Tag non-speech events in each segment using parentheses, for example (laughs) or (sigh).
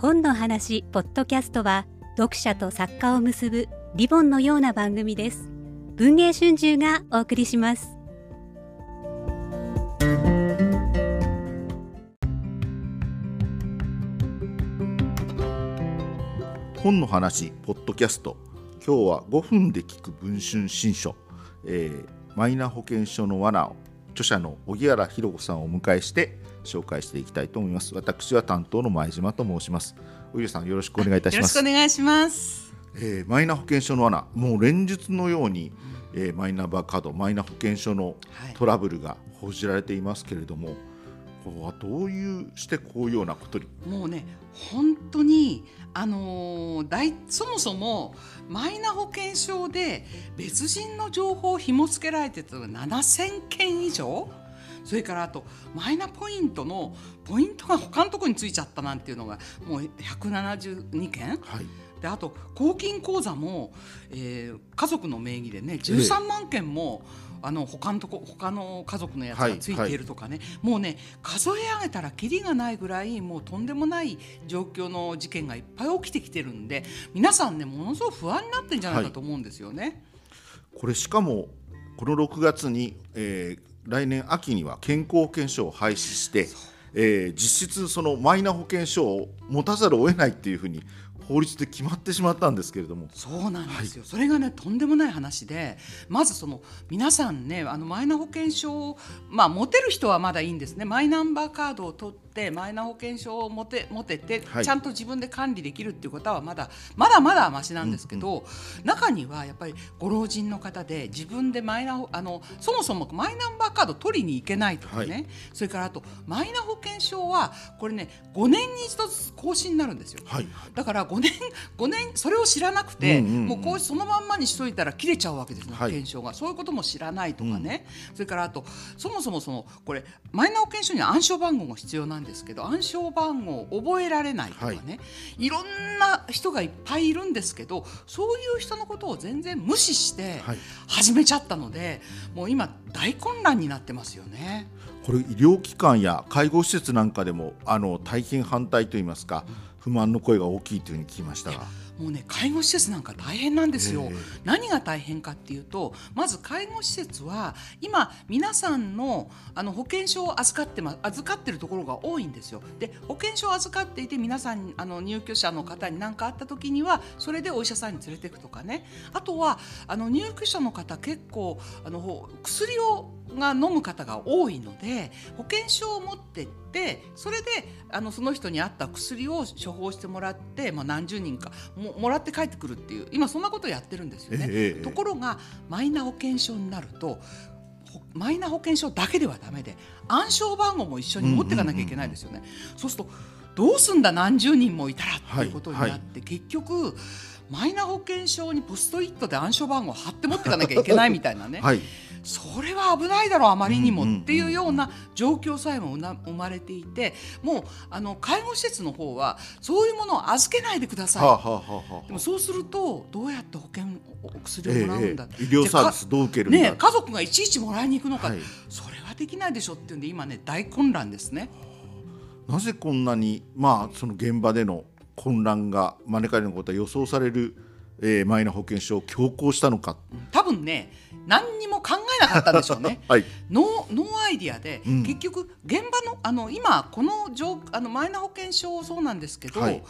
本の話ポッドキャストは読者と作家を結ぶリボンのような番組です。文藝春秋がお送りします。本の話ポッドキャスト。今日は5分で聞く文春新書、えー、マイナ保険証の罠を著者の荻原博子さんをお迎えして紹介していきたいと思います。私は担当の前島と申します。荻原さんよろしくお願いいたします。よろしくお願いします。えー、マイナ保険証の罠。もう連日のように、えー、マイナンバーカードマイナ保険証のトラブルが報じられていますけれども、はい、ここはどういうしてこういうようなことに？もうね本当にあのー、大そもそもマイナ保険証で別人の情報を紐付けられてたのが7000件以上それからあとマイナポイントのポイントが他のところについちゃったなんていうのがもう172件。はい。であと公金口座も、えー、家族の名義でね13万件も、えー、あの他のとこ他の家族のやつがついているとかね、はい。はい、もうね数え上げたらきりがないぐらいもうとんでもない状況の事件がいっぱい起きてきてるんで皆さんねものすごく不安になってんじゃないかと思うんですよね。はい、これしかもこの6月に、えー、来年秋には健康保険証を廃止して、えー、実質そのマイナ保険証を持たざるを得ないっていうふうに法律で決まってしまったんですけれども。そうなんですよ、はい、それがねとんでもない話でまずその皆さんねあのマイナ保険証まあ持てる人はまだいいんですね。マイナンバーカードを取ってマイナ保険証を持て持てて、はい、ちゃんと自分で管理できるっていうことはまだまだまだましなんですけど、うんうん、中にはやっぱりご老人の方で自分でマイナあのそもそもマイナンバーカード取りに行けないとかね、はい、それからあとマイナ保険証はこれね5年に一度更新になるんですよ、はい、だから5年5年それを知らなくて、うんうんうん、もうこうそのまんまにしといたら切れちゃうわけですね、保険証が。そういうことも知らないとかね、うん、それからあとそもそもそのこれマイナ保険証には暗証番号が必要なんですけど暗証番号を覚えられないとかね、はい、いろんな人がいっぱいいるんですけどそういう人のことを全然無視して始めちゃったので、はい、もう今大混乱になってますよね。これ医療機関や介護施設なんかでもあの大変反対といいますか、うん不満の声が大きいというふうに聞きましたが。もうね介護施設なんか大変なんですよ。何が大変かっていうとまず介護施設は今皆さんのあの保険証を預かってま預かってるところが多いんですよ。で保険証を預かっていて皆さんあの入居者の方に何かあった時にはそれでお医者さんに連れていくとかねあとはあの入居者の方結構あの薬をが飲む方が多いので保険証を持ってってそれであのその人に合った薬を処方してもらって、まあ、何十人かももらって帰ってくるっていう今そんなことをやってるんですよね。ええ、ところがマイナ保険証になるとマイナ保険証だけではだめで暗証番号も一緒に持っていかなきゃいけないですよね。そうするとどうすんだ何十人もいたらっていうことになって、はいはい、結局マイナ保険証にポストイットで暗証番号を貼って持っていかなきゃいけないみたいなね。(laughs) はいそれは危ないだろうあまりにもっていうような状況さえも生まれていてもうあの介護施設の方はそういうものを預けないでください、はあはあ、でもそうするとどうやって保険お薬をもらうんだ、ええ、医療サービスどう受けるんだ、ね、家族がいちいちもらいに行くのか、はい、それはできないでしょっていうんで今ね大混乱ですね。なぜこんなにまあその現場での混乱が招かれることは予想される、えー、マイナ保険証を強行したのか。多分ね何にも考えなかったんでしょうね。(laughs) はい、ノーノーアイディアで、うん、結局現場のあの今このあのマイナ保険証そうなんですけど、はい、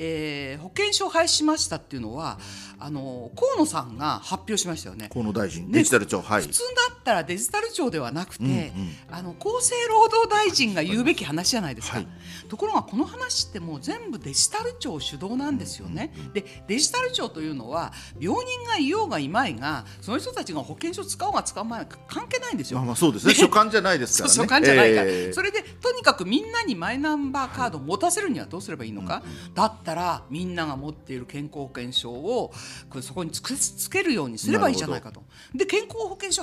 えー、保険証廃止しましたっていうのはあの河野さんが発表しましたよね。河野大臣、デジタル庁、はい、普通だったらデジタル庁ではなくて、うんうん、あの厚生労働大臣が言うべき話じゃないですか。はい、ところがこの話ってもう全部デジタル庁主導なんですよね。でデジタル庁というのは病人がいようがいまいがその人たちが保険証使おうが使うまいが関係ないんですよ。まあ、まあそうですね。所管じゃないですからね。所管じゃないから、えー、それでとにかくみんなにマイナンバーカードを持たせるにはどうすればいいのか、うんうん、だったらみんなが持っている健康保険証をそこにつけつけるようにすればいいじゃないかと。で健康保険証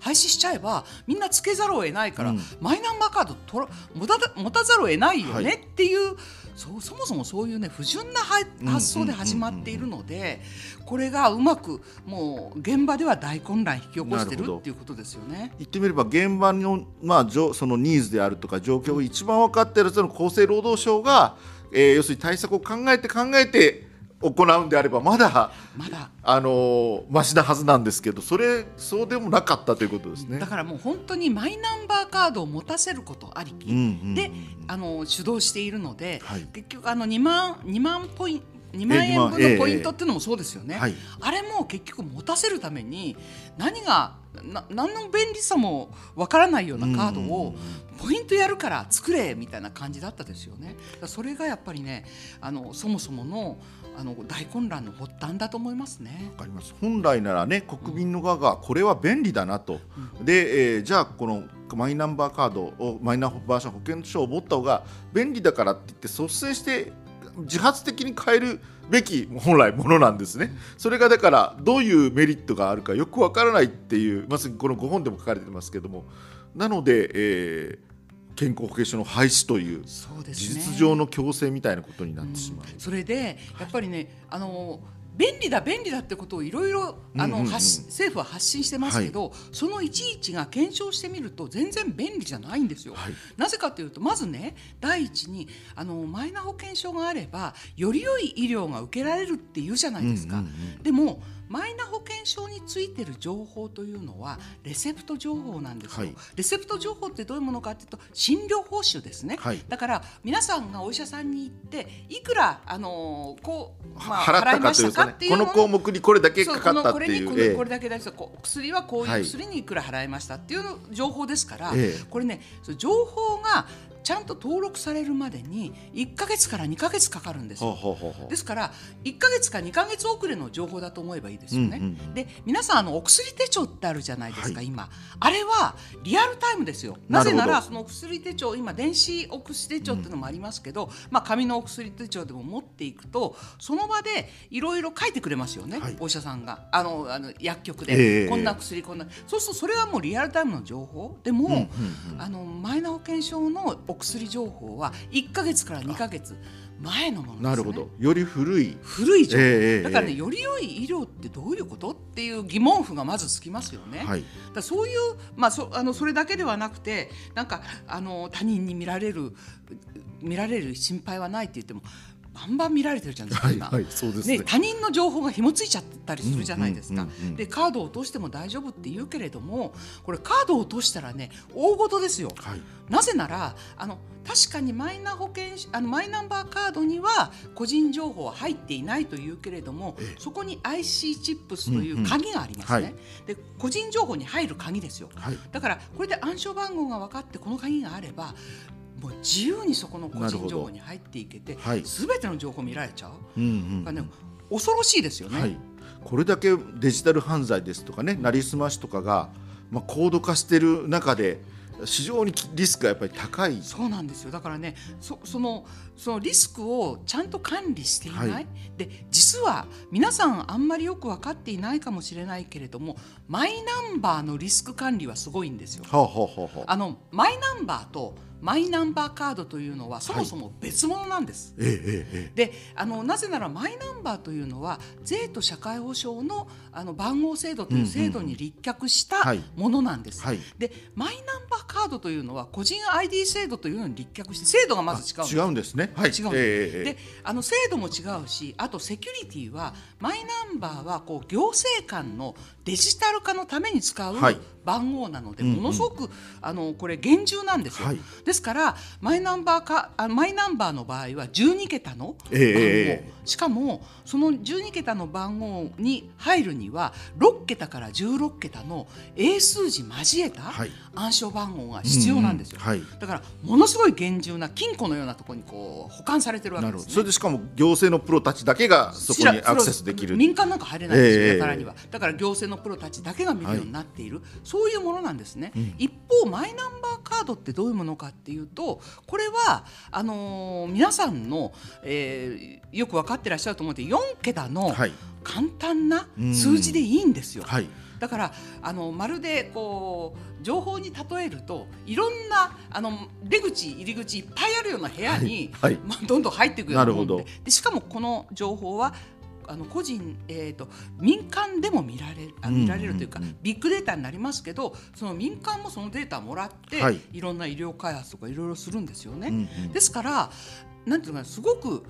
廃止しちゃえばみんなつけざるを得ないから、うん、マイナンバーカードと持た持たざるを得ないよねっていう、そうそもそもそういうね不純なは発想で始まっているので、これがうまくもう現場では大混乱引き起こしてるっていうことですよね。言ってみれば現場の,、まあ、そのニーズであるとか状況を一番分かっているその厚生労働省が、えー、要するに対策を考えて考えて行うんであればまだまだ。あのマシなはずなんですけどそれそうでもなかったということですね。だからもう本当にマイナンバーカードを持たせることありき。で、あの主導しているので、はい。結局あの2万2万ポイン2万円分のポイントっていうのもそうですよね、はい。あれも結局持たせるために何がな何の便利さもわからないようなカードをポイントやるから作れみたいな感じだったですよね。それがやっぱりねあのそもそものあの大混乱の発端だと思いますね。わかります。本来ならね国民の側がこれは便利だなと、で、えーじゃあこのマイナンバーカードをマイナンバー保険証を持った方が便利だからって言って率先して自発的に変えるべき本来ものなんですね。それがだからどういうメリットがあるかよくわからないっていうまさにこの5本でも書かれてますけどもなので、えー健康保険証の廃止という事実上の強制みたいなことになってしまう。それでやっぱりね、あの便利だ便利だってことをいろいろ政府は発信してますけど、そのいちいちが検証してみると全然便利じゃないんですよ。はいなぜかというとまずね第一にあのマイナ保険証があればより良い医療が受けられるっていうじゃないですか。でもマイナ保険証についてる情報というのはレセプト情報なんですよ、はい。レセプト情報ってどういうものかというと診療報酬ですね、はい。だから皆さんがお医者さんに行っていくらあのこう、まあ、払った払いましたかっていうの。をこの項目にこれだけかかったっていう。ええにこれだけ出してこう薬はこうはい。いう薬にいくら払いましたっていう情報ですから、ええ。これね情報がちゃんと登録されるまでに1か月から2か月かかるんですよ。ですから1か月か2か月遅れの情報だと思えばいいですよね。うんうんうん。で皆さんあのお薬手帳ってあるじゃないですか、はい。今。あれはリアルタイムですよ。なぜならそのお薬手帳今電子お薬手帳っていうのもありますけど、まあ紙のお薬手帳でも持っていくとその場でいろいろ書いてくれますよね、はい。お医者さんが。あのあの薬局えで、えこんな薬こんな。そうするとそれはもうリアルタイムの情報。でも、うんうんうん。あのマイナ保険証のお薬情報は1か月から2か月前のものですね。なるほど。より古い。古い情報、ええええだからねより良い医療ってどういうことっていう疑問符がまずつきますよね。はい。だそういう、まあ、そあのそれだけではなくてなんかあの他人に見られる見られる心配はないって言ってもバンバン見られてるじゃないですか、今はいはいそうですね。ね、他人の情報が紐ついちゃったりするじゃないですか、うんうんうんうんでカードを落としても大丈夫って言うけれどもこれカードを落としたらね大事ですよ。はい。なぜならあの確かにマイナ保険あのマイナンバーカードには個人情報は入っていないというけれども、そこに IC チップスという鍵がありますね。うんうんはい。で個人情報に入る鍵ですよ。はい。だからこれで暗証番号が分かってこの鍵があればもう自由にそこの個人情報に入っていけて、はいすべての情報見られちゃう。うんうんね恐ろしいですよね。はい、これだけデジタル犯罪ですとかね、なりすましとかが、まあ、高度化している中で、非常にリスクがやっぱり高い。そうなんですよだからねそそのそのリスクをちゃんと管理していない、はいで実は皆さんあんまりよく分かっていないかもしれないけれどもマイナンバーのリスク管理はすごいんですよ。はあ、はあはあはあ、あのマイナンバーとマイナンバーカードというのはそもそも別物なんです。えええええであのなぜならマイナンバーというのは税と社会保障のあの番号制度という制度に立脚したはい。ものなんです。はい。でマイナンバーカードというのは個人 ID 制度というのに立脚して制度がまず違うんです。え違うんですね。はい、違うんです、ええええ。であの制度も違うしあとセキュリティはマイナンバーはこう行政間のデジタル化のために使うはい。番号なので、うんうん。ものすごくあのこれ厳重なんですよ、はい。ですからマイナンバーかあマイナンバーの場合は12桁の番号、ええええしかもその12桁の番号に入るには6桁から16桁の英数字交えたはい。暗証番号が必要なんですよ、うんうん。はい。だからものすごい厳重な金庫のようなところにこう保管されてるわけ。ですね。それでしかも行政のプロたちだけがそこにアクセスできる。民間なんか入れないんですよ、ええやたらにはだから行政のプロたちだけが見るようになっている、そういうものなんですね、一方マイナンバーカードってどういうものかっていうとこれはあのー皆さんの、えーよく分かってらっしゃると思って4桁のはい。簡単な数字でいいんですよ。はい。だからあのまるでこう情報に例えるといろんなあの出口入り口いっぱいあるような部屋に、はい。はい。まあ、どんどん入っていくようなもんなるほででしかもこの情報はあの個人、えー、と民間でも見られるあ見られるというか、うんうんうんビッグデータになりますけどその民間もそのデータをもらって、はい。い、ろんな医療開発とかいろいろするんですよね。うんうん。ですからなんていうのかなすごく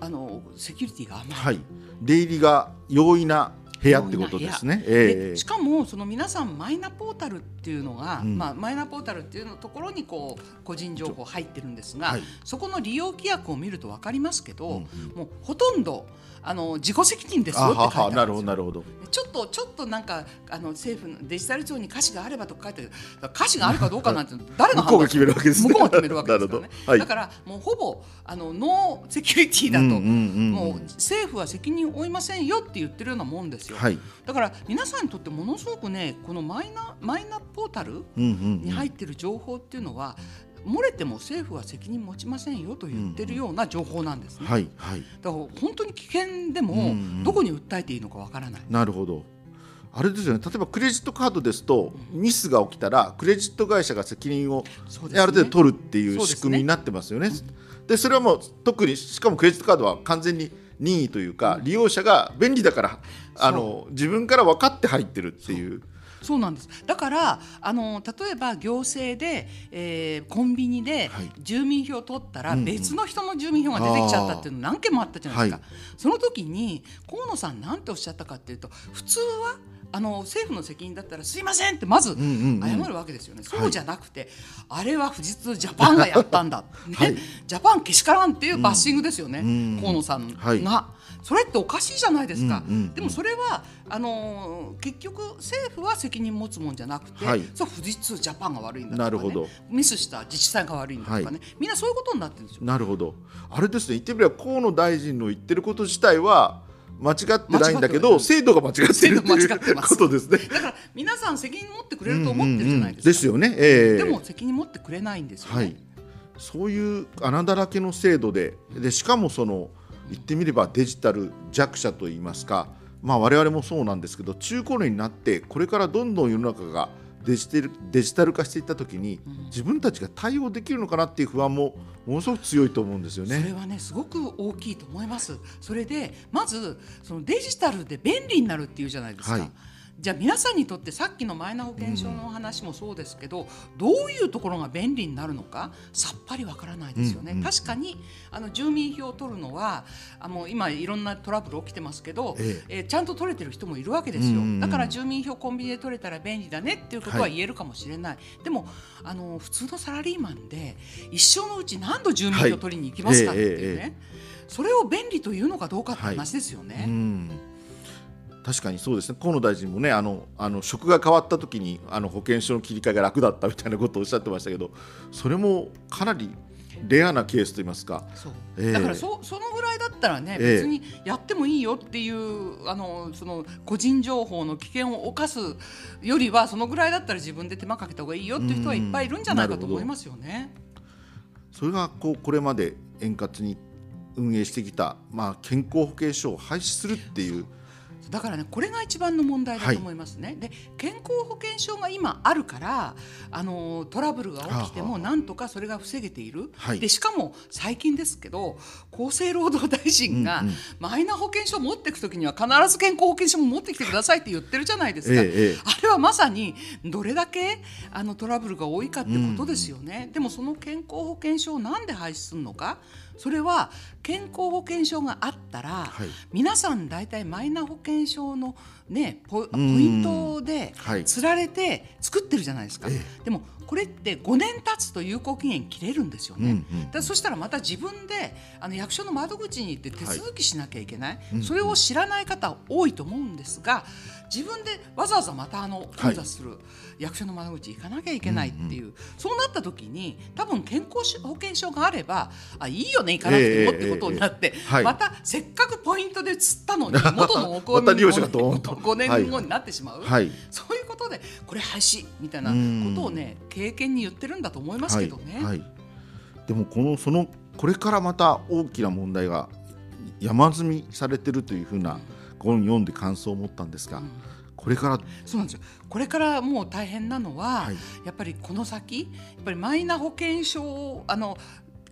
あのセキュリティが甘い。はい、出入りが容易な部屋ってことですね。ええ。でしかもその皆さんマイナポータルっていうのが、うん。まあ、マイナポータルっていうのところにこう個人情報入ってるんですが、はい。そこの利用規約を見ると分かりますけど、うんうん。もうほとんどあの自己責任ですよあって書いてなるほどなるほど。ちょっとちょっとなんかあの政府のデジタル庁に歌詞があればとか書いてある歌詞があるかどうかなんて誰が (laughs) 向こうが決めるわけですね。向こうが決めるわけですからね。(laughs) なるほど。はい。だからもうほぼあのノーセキュリティだと、うんうんうんうん。もう政府は責任を負いませんよって言ってるようなもんですよ、はい。だから皆さんにとってものすごくねこのマイナマイナポータルうんうんうんに入ってる情報っていうのは、漏れても政府は責任持ちませんよと言ってるような情報なんですね。はいはい。だから本当に危険でも、うんうんどこに訴えていいのかわからない。なるほど。あれですよね。例えばクレジットカードですとミスが起きたらクレジット会社が責任をねある程度取るっていう仕組みになってますよね。でそれはもう特にしかもクレジットカードは完全に任意というか利用者が便利だからあの自分から分かって入ってるっていう。そうなんです。だからあの例えば行政で、えーコンビニではい。住民票を取ったら、うんうん。別の人の住民票が出てきちゃったっていうの何件もあったじゃないですか、はその時に河野さんなんておっしゃったかっていうと普通はあの政府の責任だったらすいませんってまず謝るわけですよね、そうじゃなくて、あれは富士通ジャパンがやったんだ、ね。はい。(laughs) ジャパンけしからんっていうバッシングですよね、ん。河野さんが、はい。それっておかしいじゃないですか、うんうんうん。でもそれはあのー結局政府は責任持つもんじゃなくて、はい。そう富士通ジャパンが悪いんだとか、ね、なるほど。ミスした自治体が悪いんだとかね、はい。みんなそういうことになってるんですよ。なるほど。あれですね。言ってみれば河野大臣の言ってること自体は間違ってないんだけど制度が間違ってるって制度間違っていうことですね。だから皆さん責任持ってくれると思ってるじゃないですか。ですよね。ええでも責任持ってくれないんですよね。はい。そういう穴だらけの制度ででしかもその言ってみればデジタル弱者といいますか、まあ我々もそうなんですけど中高年になってこれからどんどん世の中がデジタルデジタル化していった時に自分たちが対応できるのかなっていう不安もものすごく強いと思うんですよそれね。はねすごく大きいと思います。それでまずそのデジタルで便利になるっていうじゃないですか。はいじゃあ皆さんにとってさっきのマイナ保険証の話もそうですけど、どういうところが便利になるのかさっぱりわからないですよね。うんうん確かにあの住民票を取るのはあの今いろんなトラブル起きてますけど、ええ。ーちゃんと取れてる人もいるわけですよ、うんうんうん。だから住民票コンビニで取れたら便利だねっていうことははい。言えるかもしれない、でもあの普通のサラリーマンで一生のうち何度住民票取りに行きますかっていうね、はいえそれを便利というのかどうかって話ですよね。うん確かにそうですね河野大臣もねあのあの職が変わった時にあの保険証の切り替えが楽だったみたいなことをおっしゃってましたけどそれもかなりレアなケースといいますか。そうええだからそそのぐらいだったらね、ええ別にやってもいいよっていうあのその個人情報の危険を冒すよりはそのぐらいだったら自分で手間かけた方がいいよっていう人はいっぱいいるんじゃないかと思いますよね。それがこうこれまで円滑に運営してきた、まあ、健康保険証を廃止するっていうだからねこれが一番の問題だと思いますね。で健康保険証が今あるからあのトラブルが起きてもなんとかそれが防げている、はい。でしかも最近ですけど厚生労働大臣が、うんうん。マイナ保険証を持っていくときには必ず健康保険証も持ってきてくださいって言ってるじゃないですか。ええええ。あれはまさにどれだけあのトラブルが多いかってことですよね、でもその健康保険証をなんで廃止するのかそれは健康保険証があったら、はい。皆さん大体マイナ保険証の、ね、ポポん。イントではい。つられて作ってるじゃないですか、えでもこれって5年経つと有効期限切れるんですよね、うんうんだそしたらまた自分であの役所の窓口に行って手続きしなきゃいけない、うん。それを知らない方多いと思うんですが自分でわざわざまたあの混雑する役所の窓口行かなきゃいけないっていう、そうなった時に多分健康保険証があればあいいよね行かなくてもってことになって、またせっかくポイントで釣ったのに (laughs) 元のおまた利用者がドーンと。5年後になってしまう、はい。そうい。うことでこれ廃止みたいなことをね経験に言ってるんだと思いますけどね。はいはい、でもこのそのこれからまた大きな問題が山積みされてるというふうな本を読んで感想を持ったんですが、ここれからそうなんですよ。これからもう大変なのは、はい。やっぱりこの先やっぱりマイナ保険証をあの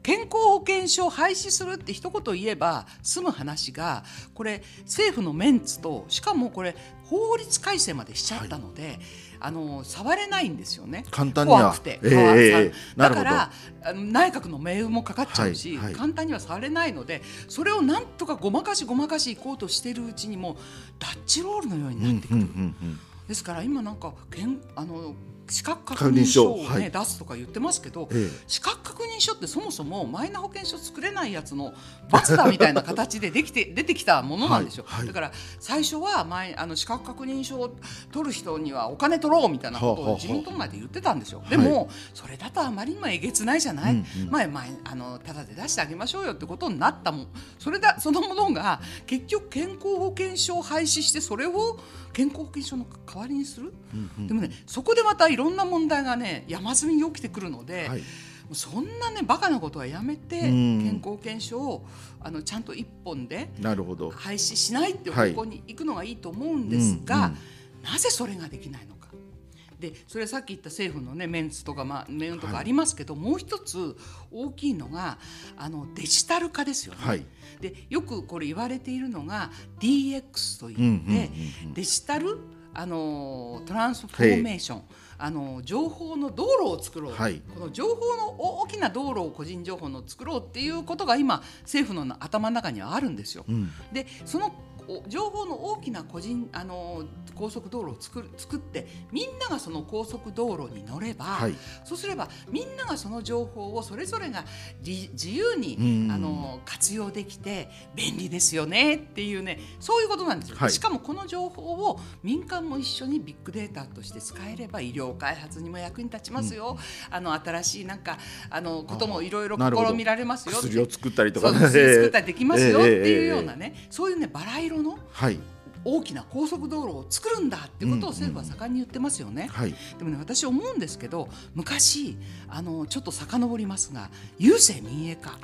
健康保険証を廃止するって一言言えば済む話がこれ政府のメンツとしかもこれ法律改正までしちゃったので、あの触れないんですよね。簡単には。怖くて、ええ川さんええ。なるほど。だから内閣の命運もかかっちゃうし、はいはい。簡単には触れないのでそれをなんとかごまかしごまかしいこうとしてるうちにもうダッチロールのようにうんうなってくる。んうん。ですから今なんかけんあの資格確認書を、ねはい。出すとか言ってますけど、ええ。資格確認書ってそもそもマイナ保険証作れないやつの罰だみたいな形でできて出てきたものなんですよ、はい。はい。だから最初は前あの資格確認書を取る人にはお金取ろうみたいなことを自民党内で言ってたんですよ、い。でもそれだとあまりにもえげつないじゃない、うんうん前前あのただで出してあげましょうよってことになったもん。それだそのものが結局健康保険証を廃止してそれを健康保険証の代わりにする、でもねそこでまたいろんな問題がね山積みに起きてくるので、はい。そんなねバカなことはやめてうん。健康保険証をあのちゃんと一本でなるほど。廃止しないっていう方向に行くのがいいと思うんですが、はいうん。なぜそれができないのか。でそれさっき言った政府の、ね、メンツとか、まあ、メンとかありますけど、もう一つ大きいのがあのデジタル化ですよね。はい。でよくこれ言われているのが DX といって、うんうんうんうん。デジタルあのトランスフォーメーション。あの情報の道路を作ろう、はい。この情報の大きな道路を個人情報の作ろうっていうことが今政府の頭の中にはあるんですよ。うん。でそのお情報の大きな個人あの高速道路を作る作ってみんながその高速道路に乗れば、はい。そうすればみんながその情報をそれぞれが自自由にうん。あの活用できて便利ですよねっていうねそういうことなんですよ、はい。しかもこの情報を民間も一緒にビッグデータとして使えれば医療開発にも役に立ちますよ、あの新しいなんかあのこともいろいろ試みられますよ薬を作ったりとかそう薬作ったりできますよっていうようええなね、そういうねバラ色のはい。大きな高速道路を作るんだってことを政府は盛んに言ってますよね。はい。でもね私思うんですけど昔あのちょっと遡りますが郵政民営化。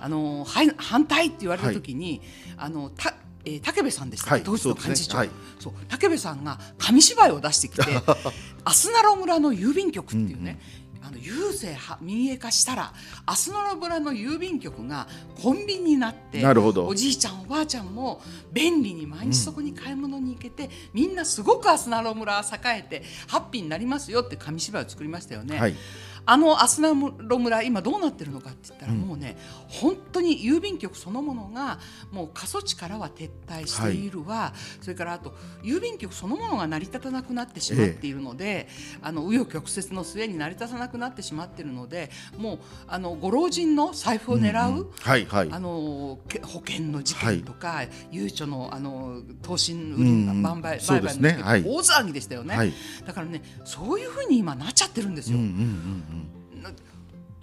あ。のはい反対って言われた時に、あのたえー武部さんでしたはい当時の幹事長。そう。武部さんが紙芝居を出してきて (laughs) アスナロ村の郵便局っていうね、あの郵政は民営化したらアスナロ村の郵便局がコンビニになってなるほどおじいちゃんおばあちゃんも便利に毎日そこに買い物に行けて、みんなすごくアスナロ村は栄えてハッピーになりますよって紙芝居を作りましたよね。はいあのアスナロ村今どうなってるのかって言ったら、もうね本当に郵便局そのものがもう過疎地からは撤退しているわ、それからあと郵便局そのものが成り立たなくなってしまっているので、あの紆余曲折の末に成り立たなくなってしまっているのでもうあのご老人の財布を狙う、はいはい。あのけ保険の事件とか、ゆうちょのあの投資売りうんうん。売買売買のはい。大騒ぎでしたよね、はい。だからねそういうふうに今なっちゃってるんですよ。うんうんうん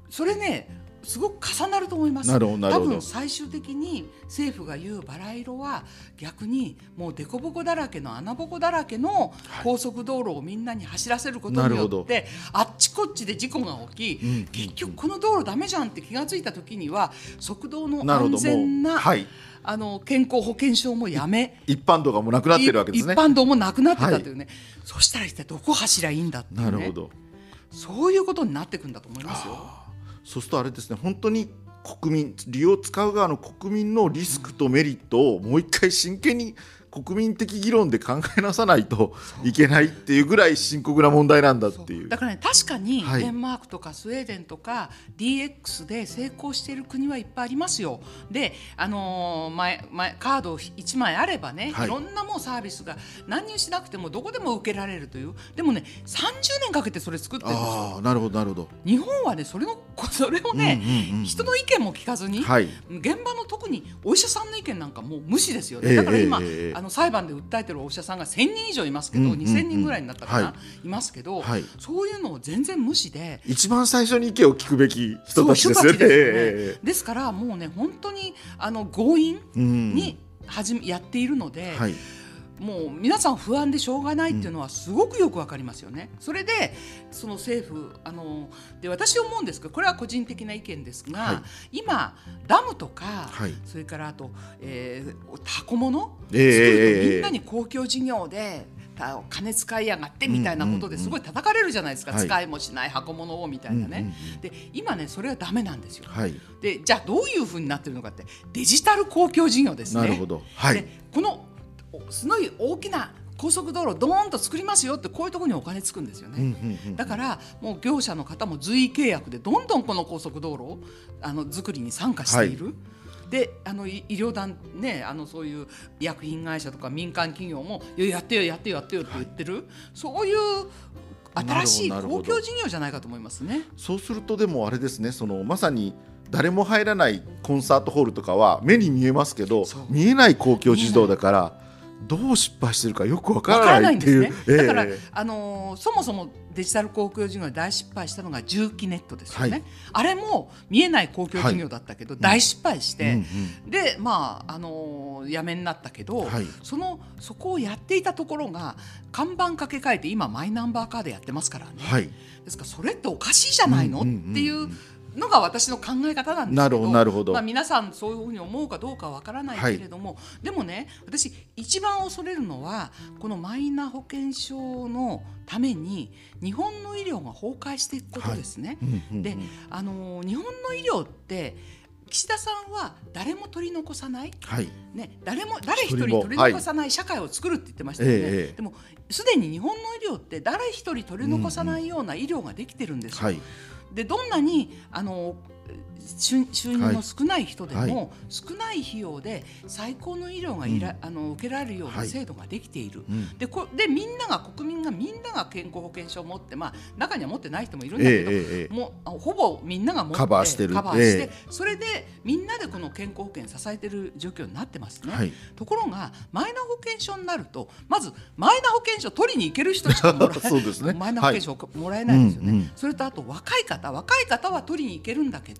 それねすごく重なると思います。なるほどなるほど。多分最終的に政府が言うバラ色は逆にもう凸凹だらけの穴ぼこだらけの高速道路をみんなに走らせることによってあっちこっちで事故が起き、うんうん結局この道路ダメじゃんって気がついた時には速道の安全なあの健康保険証もやめ一般道がもうなくなってるわけですね。一般道もなくなってたというね、そしたら一体どこ走りゃいいんだっていう、ね、なるほど。そういうことになっていくんだと思いますよ。そうするとあれですね本当に国民利用使う側の国民のリスクとメリットをもう一回真剣に国民的議論で考えなさないといけないっていうぐらい深刻な問題なんだっていう。だからね確かにはい。デンマークとかスウェーデンとか DX で成功している国はいっぱいありますよ。で、あのー前前カード1枚あればね、はい。い、ろんなもうサービスが何にしなくてもどこでも受けられるという。でもね30年かけてそれ作ってるんですよ。なるほどなるほど。日本はねそれの (laughs) それをね、うんうんうんうん。人の意見も聞かずに、はい。現場の特にお医者さんの意見なんかもう無視ですよええね。だから今、ええええあの裁判で訴えてるお医者さんが1000人以上いますけど、うんうんうん。2000人ぐらいになったかな、、はい。ますけど、はい。そういうのを全然無視で。一番最初に意見を聞くべき人たちですよね。ですよね。ええ。ですからもうね本当にあの強引うん。に始めやっているので、はいもう皆さん不安でしょうがないっていうのはすごくよくわかりますよね。それでその政府あので私思うんですけどこれは個人的な意見ですが、はい。今ダムとか、はい。それからあと、えー、タコ物、ええ作るとええみんなに公共事業でた金使いやがってみたいなことですごい叩かれるじゃないですか、はい。使いもしない箱物をみたいなね。で今ねそれはダメなんですよ。はい。でじゃあどういうふうになってるのかってデジタル公共事業ですね。なるほど。はい。でこのおすごい大きな高速道路ドーンと作りますよってこういうところにお金つくんですよね。だからもう業者の方も随意契約でどんどんこの高速道路をあの作りに参加している。であのい医療団ねあのそういう医薬品会社とか民間企業もいややってよやってよやってよって言ってる、そういう新しい公共事業じゃないかと思いますね。そうするとでもあれですねそのまさに誰も入らないコンサートホールとかは目に見えますけど見えない公共事業だからどう失敗してるかよくわかららなっていう。ですね。だから、ええあのーそもそもデジタル公共事業で大失敗したのが重機ネットですよね。はい。あれも見えない公共事業だったけど、大失敗して、うんうん。でまああのーやめになったけど、はい。そのそこをやっていたところが看板掛け替えて今マイナンバーカードやってますからね。はい。ですからそれっておかしいじゃないの、うんうんうんうん。っていうのが私の考え方なんですけどなるほどまあ、皆さんそういうふうに思うかどうかわからないけれども、でもね私一番恐れるのはこのマイナ保険証のために日本の医療が崩壊していくことですね。うんうんうん。であの日本の医療って岸田さんは誰も取り残さない。はい。ね、誰も誰一一人取り残さない社会を作るって言ってましたよね、ええええ。でもすでに日本の医療って誰一人取り残さないような医療ができてるんですよ。はいでどんなにあの収収入の少ない人でも、はい。はい。少ない費用で最高の医療がいら、あの受けられるようはない。制度ができている。うん。でこでみんなが国民がみんなが健康保険証を持って、まあ、中には持ってない人もいるんだけど、ええええええ。もうあほぼみんなが持ってカバーしてる。カバーしてえそれでみんなでこの健康保険支えてる状況になってますね。はい。ところがマイナ保険証になるとまずマイナ保険証取りに行ける人しかもらえ (laughs) ね。マイナ保険証もらえないですよね、はいうんうん。それとあと若い方若い方は取りに行けるんだけど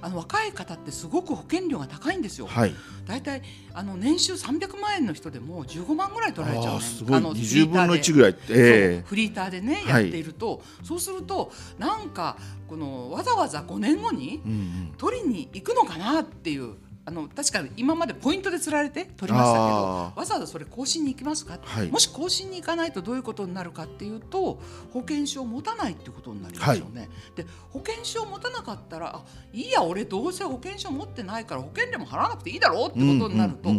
あの若い方ってすごく保険料が高いんですよ。はい。大体あの年収300万円の人でも15万ぐらい取られちゃうね。すごい。あの20分の1フリーターで。ぐらいえ。そうフリーターでねはいやっていると、そうするとなんかこのわざわざ5年後に取りに行くのかなっていうあの確かに今までポイントで釣られて取りましたけどわざわざそれ更新に行きますか、はい。もし更新に行かないとどういうことになるかっていうと保険証を持たないっていうことになりますよね。で保険証を持たなかったらあいいや俺どうせ保険証持ってないから保険料も払わなくていいだろうってことになると、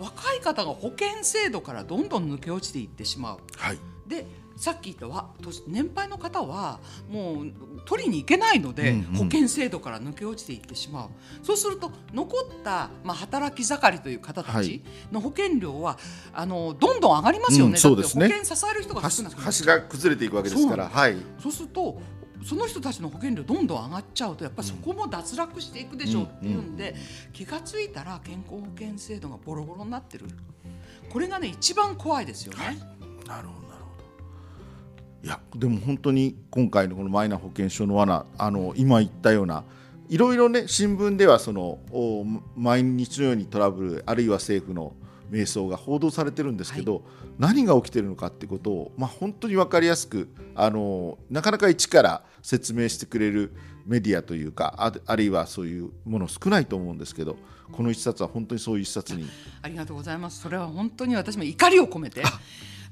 若い方が保険制度からどんどん抜け落ちていってしまう。はい。でさっき言ったわ年年配の方はもう取りに行けないので、うんうん。保険制度から抜け落ちていってしまう。そうすると残った、まあ、働き盛りという方たちの保険料は、あのどんどん上がりますよね、うんそうですね。保険支える人が少なくなる橋が崩れていくわけですから。はい。そうするとその人たちの保険料どんどん上がっちゃうとやっぱりそこも脱落していくでしょうっていうんで、気がついたら健康保険制度がボロボロになってる。これがね一番怖いですよね。なるほどなるほどいやでも本当に今回のこのマイナ保険証の罠あの今言ったようないろいろね新聞ではそのお毎日のようにトラブルあるいは政府の迷走が報道されてるんですけど、何が起きてるのかってことを、まあ、本当に分かりやすくあのなかなか一から説明してくれるメディアというかああるいはそういうもの少ないと思うんですけどこの一冊は本当にそういう一冊にありがとうございます。それは本当に私も怒りを込めて。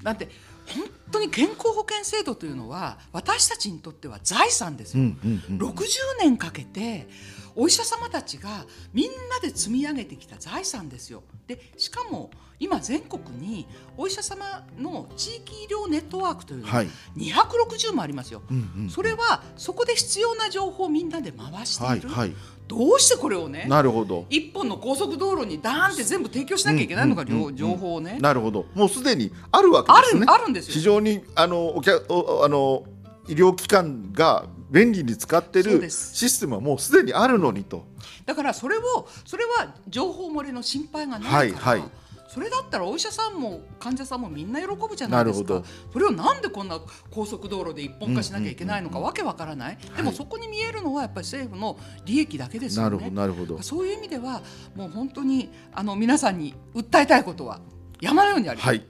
だって本当に健康保険制度というのは私たちにとっては財産ですよ。うんうんうん60年かけてお医者様たちがみんなで積み上げてきた財産ですよ。でしかも今全国にお医者様の地域医療ネットワークというのがはい260もありますよ。うんうんそれはそこで必要な情報をみんなで回している。はいはいどうしてこれをねなるほど。一本の高速道路にダーンって全部提供しなきゃいけないのか、うんうんうんうん。情報をね。なるほど。もうすでにあるわけあですね。るあるんですよ。非常にあのお客おあの医療機関が便利に使ってるシステムはもうすでにあるのにと。だからそれをそれは情報漏れの心配がないから、はいはいそれだったらお医者さんも患者さんもみんな喜ぶじゃないですか。それをなんでこんな高速道路で一本化しなきゃいけないのかわけわからない、でもそこに見えるのはやっぱり政府の利益だけですよね。なるほどなるほど。そういう意味ではもう本当にあの皆さんに訴えたいことは山のようにあります。はい。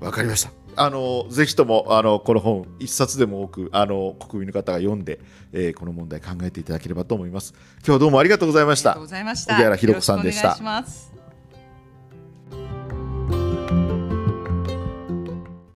わかりました。あのぜひともあのこの本一冊でも多くあの国民の方が読んで、えーこの問題考えていただければと思います。今日はどうもありがとうございました。ありがとうございました。荻原博子さんでした